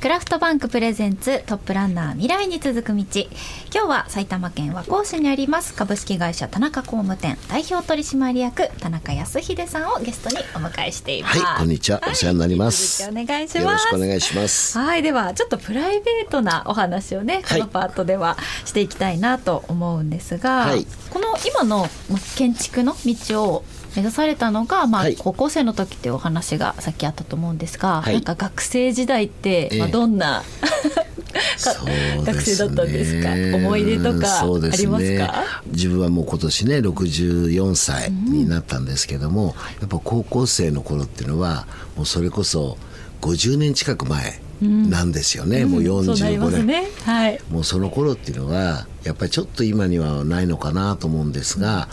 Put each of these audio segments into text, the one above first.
クラフトバンクプレゼンツトップランナー未来に続く道。今日は埼玉県和光市にあります。株式会社田中工務店。代表取締役田中康秀さんをゲストにお迎えしています。はいこんにちは。お世話になります。お願いします。よろしくお願いします。はいではちょっとプライベートなお話をねこのパートではしていきたいなと思うんですが、はい、この今の建築の道を目指されたのが、まあ、高校生の時っていうお話がさっきあったと思うんですが、はい、なんか学生時代って、まあ、どんな、えー、学生だったんですか？思い出とかありますか、ね、自分はもう今年ね64歳になったんですけども、うん、やっぱ高校生の頃っていうのはもうそれこそ50年近く前なんですよね、うん、もう45年、ね。はい、もうその頃っていうのはやっぱりちょっと今にはないのかなと思うんですが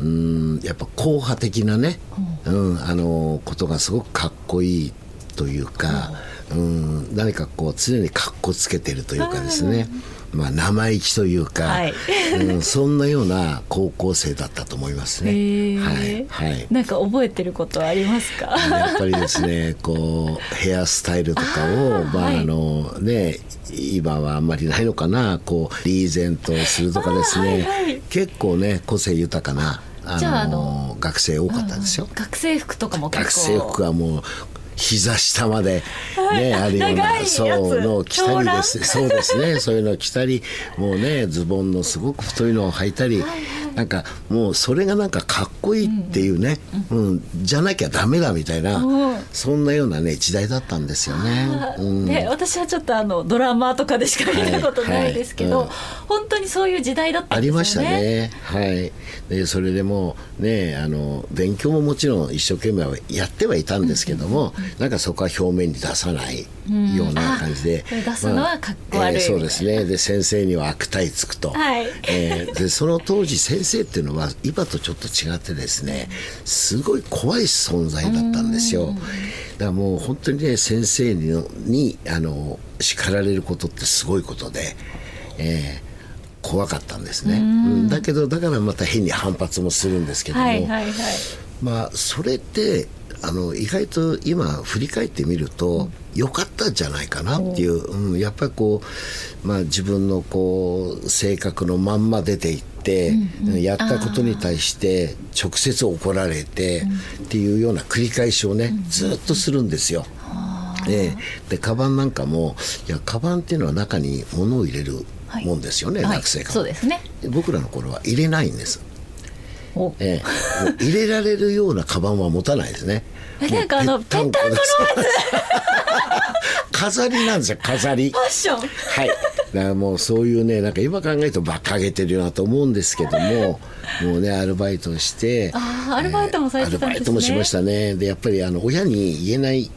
うんやっぱ硬派的なね、うん、あのことがすごくかっこいいというか、うん、何かこう常にかっこつけてるというかですね、まあ、生意気というか、はい、うん、そんなような高校生だったと思いますね。はい、はい、なんか覚えてることはありますか？やっぱりですね、こうヘアスタイルとかを、あまあ、あのね、今はあんまりないのかな、こうリーゼントをするとかですね、はいはい、結構ね個性豊かな。あの学生多かったですよ、うん、学生服とかも学生服はもう膝下までね、あるようなそうの着たりです。そうですね。そういうのを着たりもうねズボンのすごく太いのを履いたり、なんかもうそれがなんかかっこいいっていうね、うん、うん、じゃなきゃダメだみたいな、うん、そんなようなね時代だったんですよね。うん、ね私はちょっとあのドラマとかでしか見たことないですけど、はいはい、本当にそういう時代だったんですよね。ありましたね。はい。でそれでもねあの勉強ももちろん一生懸命やってはいたんですけども、うんなんかそこは表面に出さないような感じで、うん、出すのはかっこ悪い、まあえー、そうですね。で先生には悪態つくと、はい、えー、でその当時先生っていうのは今とちょっと違ってですねすごい怖い存在だったんですよ。だからもう本当にね先生ににあの叱られることってすごいことで、えー、怖かったんですね、うん、だけどだからまた変に反発もするんですけども、はいはいはい、まあそれってあの意外と今振り返ってみると良かったんじゃないかなっていう、うん、やっぱりこう、まあ、自分のこう性格のまんま出ていって、うんうん、やったことに対して直接怒られてっていうような繰り返しをねずっとするんですよ。ええ、でカバンなんかもいやカバンっていうのは中に物を入れるもんですよね、はい、学生が、そうですね。僕らの頃は入れないんですええ、入れられるようなカバンは持たないですね。なんかあのペンタンコの 飾りなんですよ飾り。ファッション。はい。だからもうそういうねなんか今考えると馬鹿げてるよなと思うんですけども、もうねアルバイトして、あアルバイトもされてたんですね。アルバイトもしましたね。でやっぱりあの親に言えない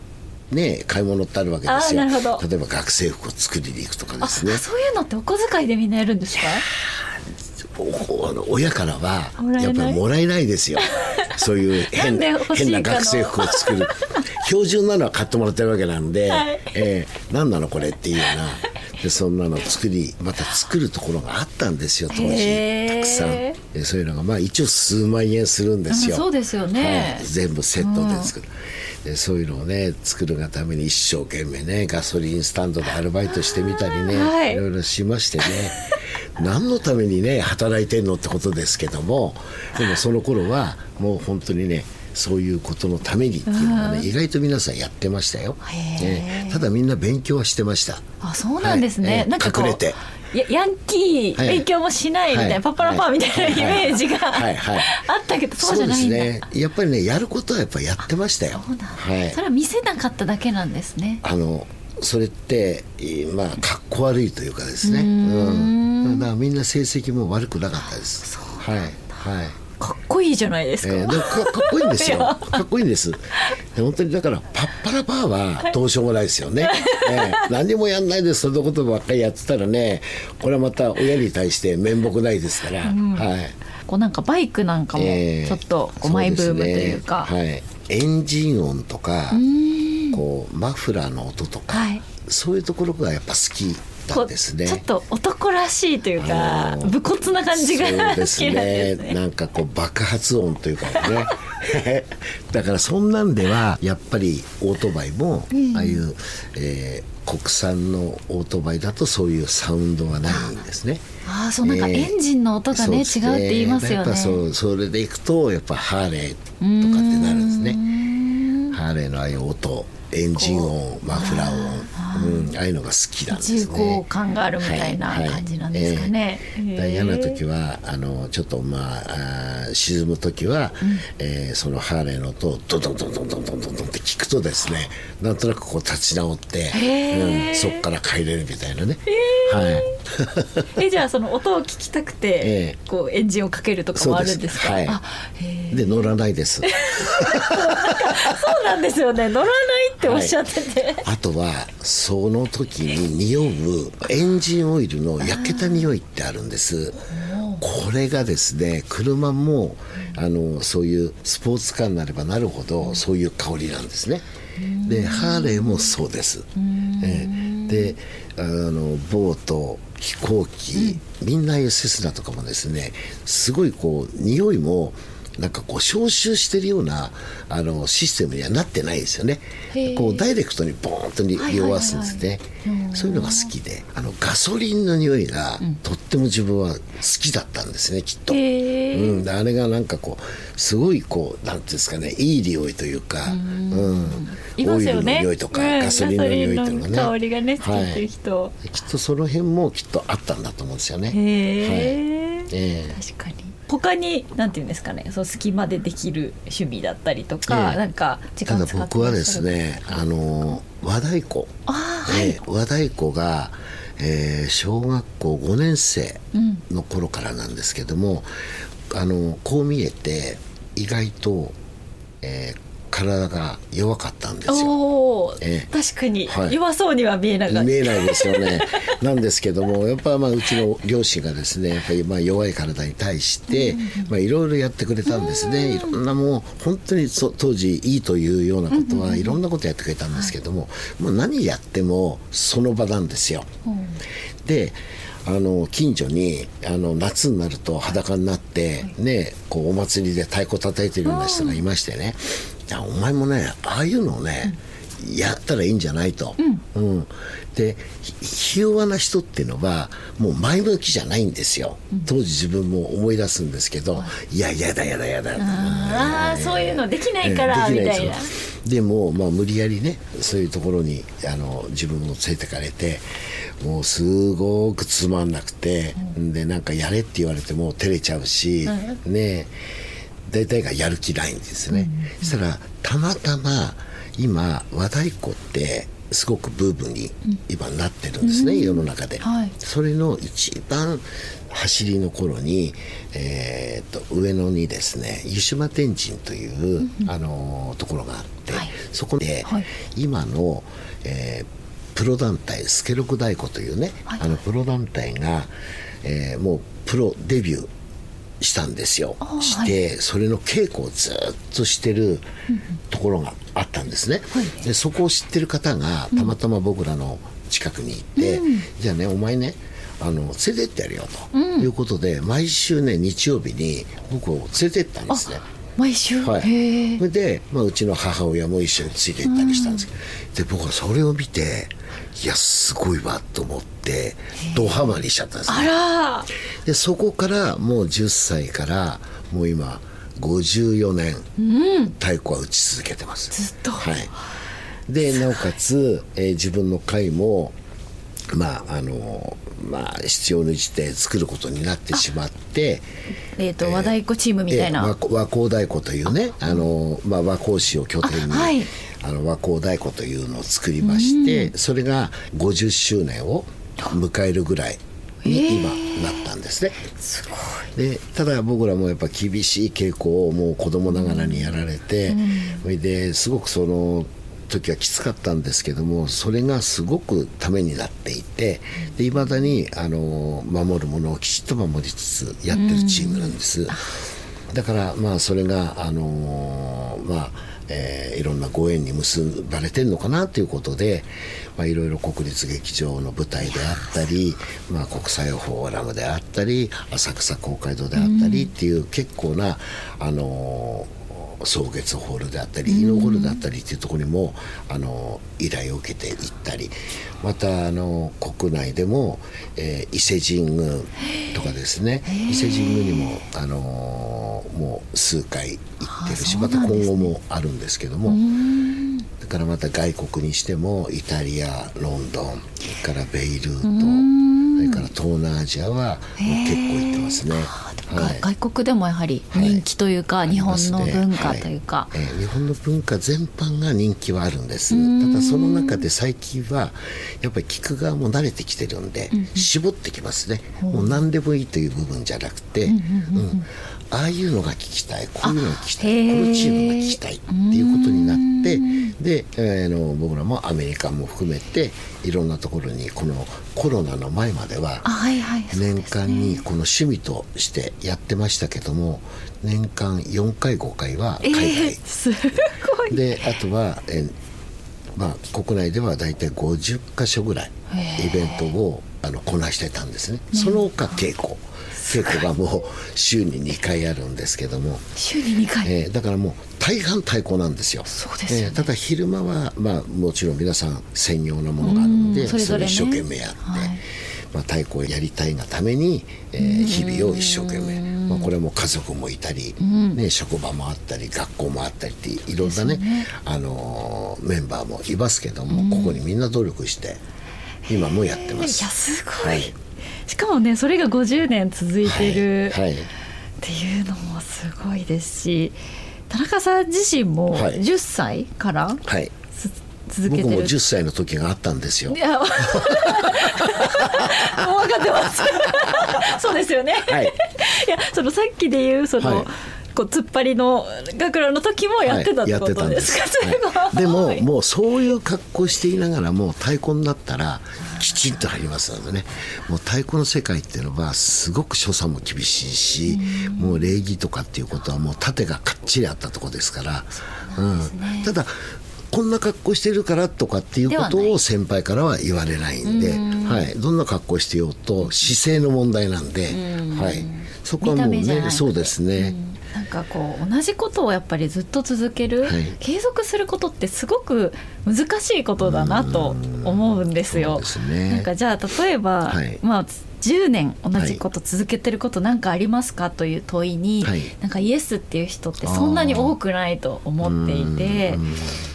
ね、買い物ってあるわけですよ例えば学生服を作りに行くとかですねそういうのってお小遣いでみんなやるんですか？あの親からはやっぱりもらえないですよ。そういう変変な学生服を作る。標準なのは買ってもらってるわけなんで、はい、えー、何なのこれっていうような。でそんなの作りまた作るところがあったんですよ当時。たくさん。でそういうのがまあ一応数万円するんですよ。そうですよね、はい、全部セットで作る、でそういうのをね作るがために一生懸命ねガソリンスタンドでアルバイトしてみたりね、はい、いろいろしましてね。何のためにね働いてんのってことですけどもでもその頃はもう本当にねそういうことのためにっていうのはね意外と皆さんやってましたよ、ね、ただみんな勉強はしてました。あそうなんですね、はい、なんか隠れて。やヤンキー勉強もしないみたいな、はい、パッパラパーみたいなイメージが、あったけどそうじゃないんですね。やっぱりねやることはやっぱやってましたよ。はい、それは見せなかっただけなんですね。あのそれってまあかっこ悪いというかですね。うん。だからみんな成績も悪くなかったです。はい。はいかっこいいじゃないですか。えー、かかっこいいんですよ。かっこいいんです。本当にだからパッパラパーはどうしようもないですよね。えー、何もやんないでそのことばっかりやってたらね、これはまた親に対して面目ないですから。うん、はい。こうなんかバイクなんかもちょっとこうマイブームというか、えーね、はい。エンジン音とか、こうマフラーの音とか、はい、そういうところがやっぱ好きたですねちょっと男らしいというか武骨な感じがそうですね、ね、なんかこう爆発音というかね。だからそんなんではやっぱりオートバイも、ああいう、えー、国産のオートバイだとそういうサウンドはないんですね。ああそうなんかエンジンの音がね、えー、違うって言いますよね。やっぱそうそれでいくとやっぱハーレーとかってなるんですね。ハーレーのああいう音エンジン音マフラー音、うん、ああいうのが好きなんですね。感があるみたいな感じなんですかね。嫌な時はあのちょっとまあ沈む時は、うん、えー、そのハーレーの音をドドンドドドドドって聞くとですねなんとなくこう立ち直って、うん、そこから帰れるみたいなね。はい、えじゃあその音を聞きたくて、こうエンジンをかけるとかもあるんですか？はい、で乗らないです。そうなんですよね。乗らないっておっしゃってて、はい、あとはその時に匂うエンジンオイルの焼けた匂いってあるんです。これがですね車もあのそういうスポーツカーになればなるほどそういう香りなんですね。でハーレーもそうです、えであのボート飛行機、うん、みんなセスナとかもですねすごいこう匂いもなんかこう消臭してるようなあのシステムにはなってないですよね。こうダイレクトにボーンと匂わすんですね、そういうのが好きであのガソリンの匂いがとっても自分は好きだったんですねきっと、うん、あれがなんかこうすごいこうなんていうんですかねいい匂いというか、うん、オイルの匂いとか、ガソリンの匂いといね。香りがね好きっていう人、はい、きっとその辺もきっとあったんだと思うんですよね。へえ、はい、確かに他になんていうんですかねそう隙間でできる趣味だったりとか、えなんか時間使僕はですねあの和太鼓。あ、はい、和太鼓が、えー、小学校5年生の頃からなんですけども、うん、あのこう見えて意外と、えー、体が弱かったんですよ。え確かに、はい、弱そうには見えなかった。見えないですよね。なんですけどもやっぱまあうちの両親がですねやっぱりまあ弱い体に対してまあいろいろやってくれたんですね。いろんなもう本当にそ当時いいというようなことはいろんなことやってくれたんですけども、もう何やってもその場なんですよ。で。あの近所にあの夏になると裸になってねこうお祭りで太鼓叩いてるような人がいましてねやお前もねああいうのをね、うん、やったらいいんじゃないと、うん、うん、でひ弱な人っていうのはもう前向きじゃないんですよ、うん、当時自分も思い出すんですけど、い。ややだやだやだ。ああそういうのできないから、みたいなでも、まあ、無理やりねそういうところにあの自分を連れてかれてもうすごくつまんなくて、でなんかやれって言われても照れちゃうし、ね大体がやる気ないんですね、そしたらたまたま今和太鼓ってすごくブームに今なってるんですね、うん、世の中で、はい、それの一番走りの頃に、えー、と上野にですね湯島天神という、うん、あのところがあって、はい、そこで、はい、今の、えー、プロ団体スケロク太鼓というね、あのプロ団体が、えー、もうプロデビューしたんですよ。して、はい、それの稽古をずっとしてるところがあったんですね、はい、でそこを知ってる方がたまたま僕らの近くにいて、うん、じゃあねお前ねあの連れてってやるよということで、うん、毎週ね日曜日に僕を連れてったんですね毎週？はい。それで、まあ、うちの母親も一緒について行ったりしたんですけど、うん、で僕はそれを見ていやすごいわと思ってドハマりしちゃったんですね。でそこからもう10歳からもう今54年、うん、太鼓は打ち続けてます。ずっと。はい。でなおかつ、えー、自分の会もまああのまあ、必要に応じて作ることになってしまって、えーと、和太鼓チームみたいな、和和光太鼓というねあの、まあ、和光市を拠点にあ、はい、あの和光太鼓というのを作りまして、それが50周年を迎えるぐらいに今なったんですね。すごい。でただ僕らもやっぱ厳しい稽古をもう子供ながらにやられて、それですごくその時はきつかったんですけどもそれがすごくためになっていていまだにあの守るものをきちっと守りつつやってるチームなんです。だからまあそれがあのまあえー、いろんなご縁に結ばれてるのかなということで、まあ、いろいろ国立劇場の舞台であったり、まあ、国際フォーラムであったり浅草公会堂であったりっていう結構な、あの草月ホールであったり井のホールであったりっていうところにもあの依頼を受けて行ったりまたあの国内でも、えー、伊勢神宮とかですね伊勢神宮にもあのもう数回行ってるし、ね、また今後もあるんですけども。だからまた外国にしてもイタリアロンドンそれからベイルートそれから東南アジアは結構行ってますね。はい、外国でもやはり人気というか、はい、日本の文化というか、ねはい、えー、日本の文化全般が人気はあるんです。ただその中で最近はやっぱり聞く側も慣れてきてるんで、うん絞ってきますね、もう何でもいいという部分じゃなくて、うん、うんああいうのが聞きたい。こういうのが聞きたい。このチームが聞きたいっていうことになってで、えー、の僕らもアメリカも含めていろんなところにこのコロナの前までは年間にこの趣味としてやってましたけども年間4回5回は海外、えー、すごい。であとは、えーまあ、国内では大体50か所ぐらいイベントをあのこなしてたんですね。その他稽古稽古がもう週に2回あるんですけども週に2回、えー、だからもう大半太鼓なんですよ。そうです、ね、えー、ただ昼間は、まあ、もちろん皆さん専用のものがあるのでそれ、ね,、一生懸命やって、はい、まあ、太鼓をやりたいがために、えー、日々を一生懸命、まあ、これも家族もいたり、ね、職場もあったり学校もあったりっていろんなね、ね、あのー、メンバーもいますけども、ここにみんな努力して今もやってます。いやすごい、はいしかもねそれが50年続いてる、っていうのもすごいですし田中さん自身も10歳から、はい、続けて僕も10歳の時があったんですよ。いや、もう分かってます。そうですよね。はい、いや、そのさっきで言うその、はい、こう突っ張りの学ラの時もやってたってことですか、はい、でも。もうそういう格好していながらも太鼓になったらきちんと入ります。のでねもう太鼓の世界っていうのはすごく所作も厳しいしもう礼儀とかっていうことはもう盾がかっちりあったとこですから、うね、うん、ただこんな格好してるからとかっていうことを先輩からは言われないんで、はい、どんな格好してようと姿勢の問題なんで、はい、そこはもうねそうですね。なんかこう同じことをやっぱりずっと続ける、はい、継続することってすごく難しいことだなと思うんですよ。すね、なんかじゃあ例えば、はい、まあ10年同じこと続けてること何かありますか？という問いに、はい、なんかイエスっていう人ってそんなに多くないと思っていて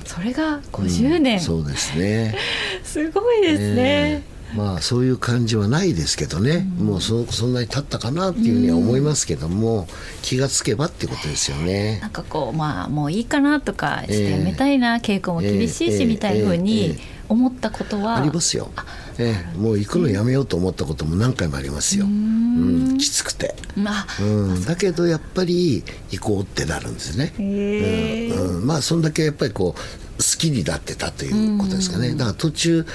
それが50年、そうですね。すごいですね。まあそういう感じはないですけどね、うん、もうそそんなに経ったかなっていうふうには思いますけども、うん、気がつけばってことですよね。なんかこうまあもういいかなとかしてやめたいな、えー、稽古も厳しいしみたいなふうに思ったことは、ありますよ。ええ、もう行くのやめようと思ったことも何回もありますよ。うん、きつくて。まあ、うん、だけどやっぱり行こうってなるんですね。うん、まあそんだけやっぱりこう好きになってたということですかね。だから途中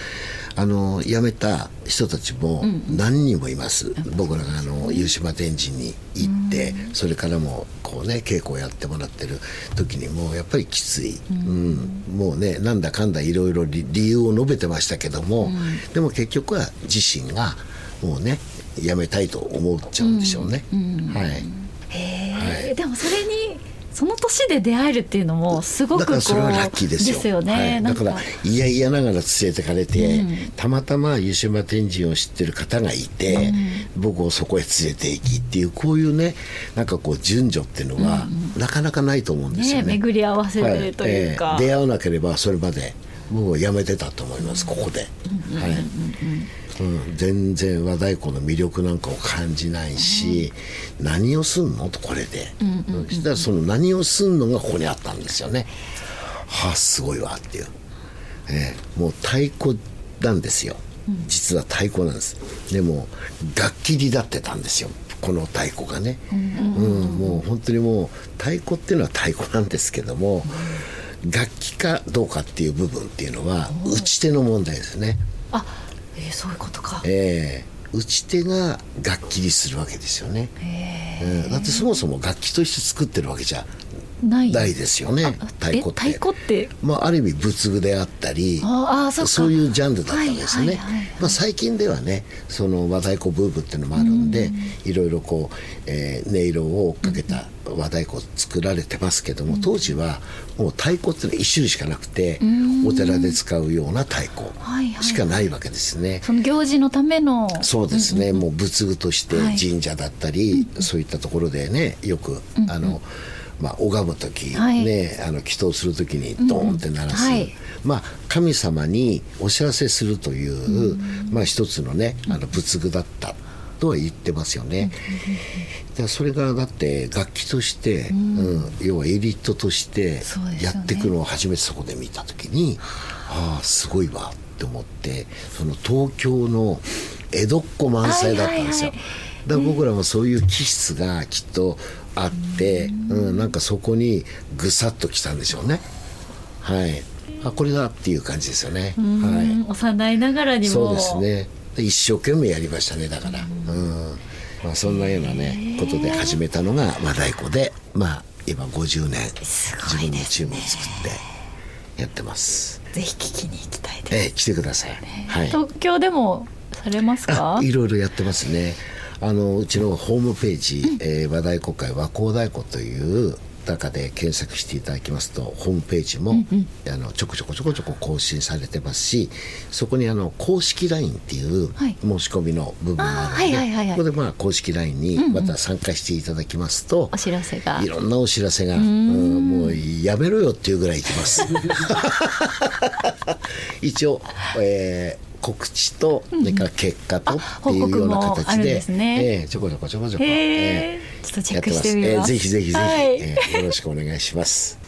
あの辞めた人たちも何人もいます、うんうん、僕らがあの湯島天神に行って、うん、それからもこうね稽古をやってもらってる時にもやっぱりきつい、うん、うん、もうねなんだかんだいろいろ理由を述べてましたけども、でも結局は自身がもうね辞めたいと思っちゃうんでしょうね。はい、はい、でもそれにその年で出会えるっていうのもすごくこうそれはラッキーですよ。ですよね、はい、だからいやいやながら連れてかれて、うん、たまたま湯島天神を知ってる方がいて、うん、僕をそこへ連れて行きっていうこういうねなんかこう順序っていうのは、うん、なかなかないと思うんですよね、ね、巡り合わせるというか、はい。えー、出会わなければそれまでもうやめてたと思いますここで、はい、うん、全然和太鼓の魅力なんかを感じないし、うん、何をすんの？とこれで、うんうんうん、そしたらその何をすんのがここにあったんですよね。はあすごいわっていう、えー、もう太鼓なんですよ。実は太鼓なんです。でも楽器になってたんですよ。この太鼓がね、うん、うん、もう本当にもう太鼓っていうのは太鼓なんですけども、楽器かどうかっていう部分っていうのは打ち手の問題ですね。あえー、そういうことか。えー、打ち手が楽器にするわけですよね。うん、だってそもそも楽器として作ってるわけじゃない。ですよね。太鼓って。太鼓って。まあ、ある意味仏具であったりあそそういうジャンルだったんですね、まあ、最近ではねその和太鼓ブームっていうのもあるんで、いろいろこう、えー、音色をかけた和太鼓作られてますけども、当時はもう太鼓っていうのは一種類しかなくて、お寺で使うような太鼓しかないわけですね、その行事のための。そうですね、もう仏具として神社だったり、そういったところでねよくあの、まあ、拝む時、はい、ねあの祈祷する時にドーンって鳴らす、うんはい、まあ、神様にお知らせするという、うん、まあ、一つのねあの仏具だったとは言ってますよね。うん、それがだって楽器として、うん、要はエリートとしてやっていくのを初めてそこで見た時に、ね、ああすごいわって思ってその東京の江戸っ子満載だったんですよ。だから僕らもそういう気質がきっとあって、うん、なんかそこにぐさっときたんでしょうね。はい。あこれだっていう感じですよね。はい。幼いながらにも。そうですね。一生懸命やりましたねだから。うん。まあそんなようなねことで始めたのが和太鼓で、まあ今50年、自分のチームを作ってやってます。ぜひ聞きに行きたいです。ええ来てください。はい。東京でもされますか？いろいろやってますね。あのうちのホームページ、うん、えー、和太鼓会和光太鼓という中で検索していただきますとホームページも、うんうん、あのちょこちょこちょこちょこ更新されてますしそこにあの公式 LINE っていう申し込みの部分があるので、ここでまあ公式 LINE にまた参加していただきますと、うんうん、お知らせが。いろんなお知らせがもうやめろよっていうぐらいいきます。一応、えー告知と、それから結果とっていうような形で、ね。えー、ちょこちょこちょこちょこ、えー、ちょっとチェックしてみます、えー、ぜひぜひぜひ、はい、えー、よろしくお願いします。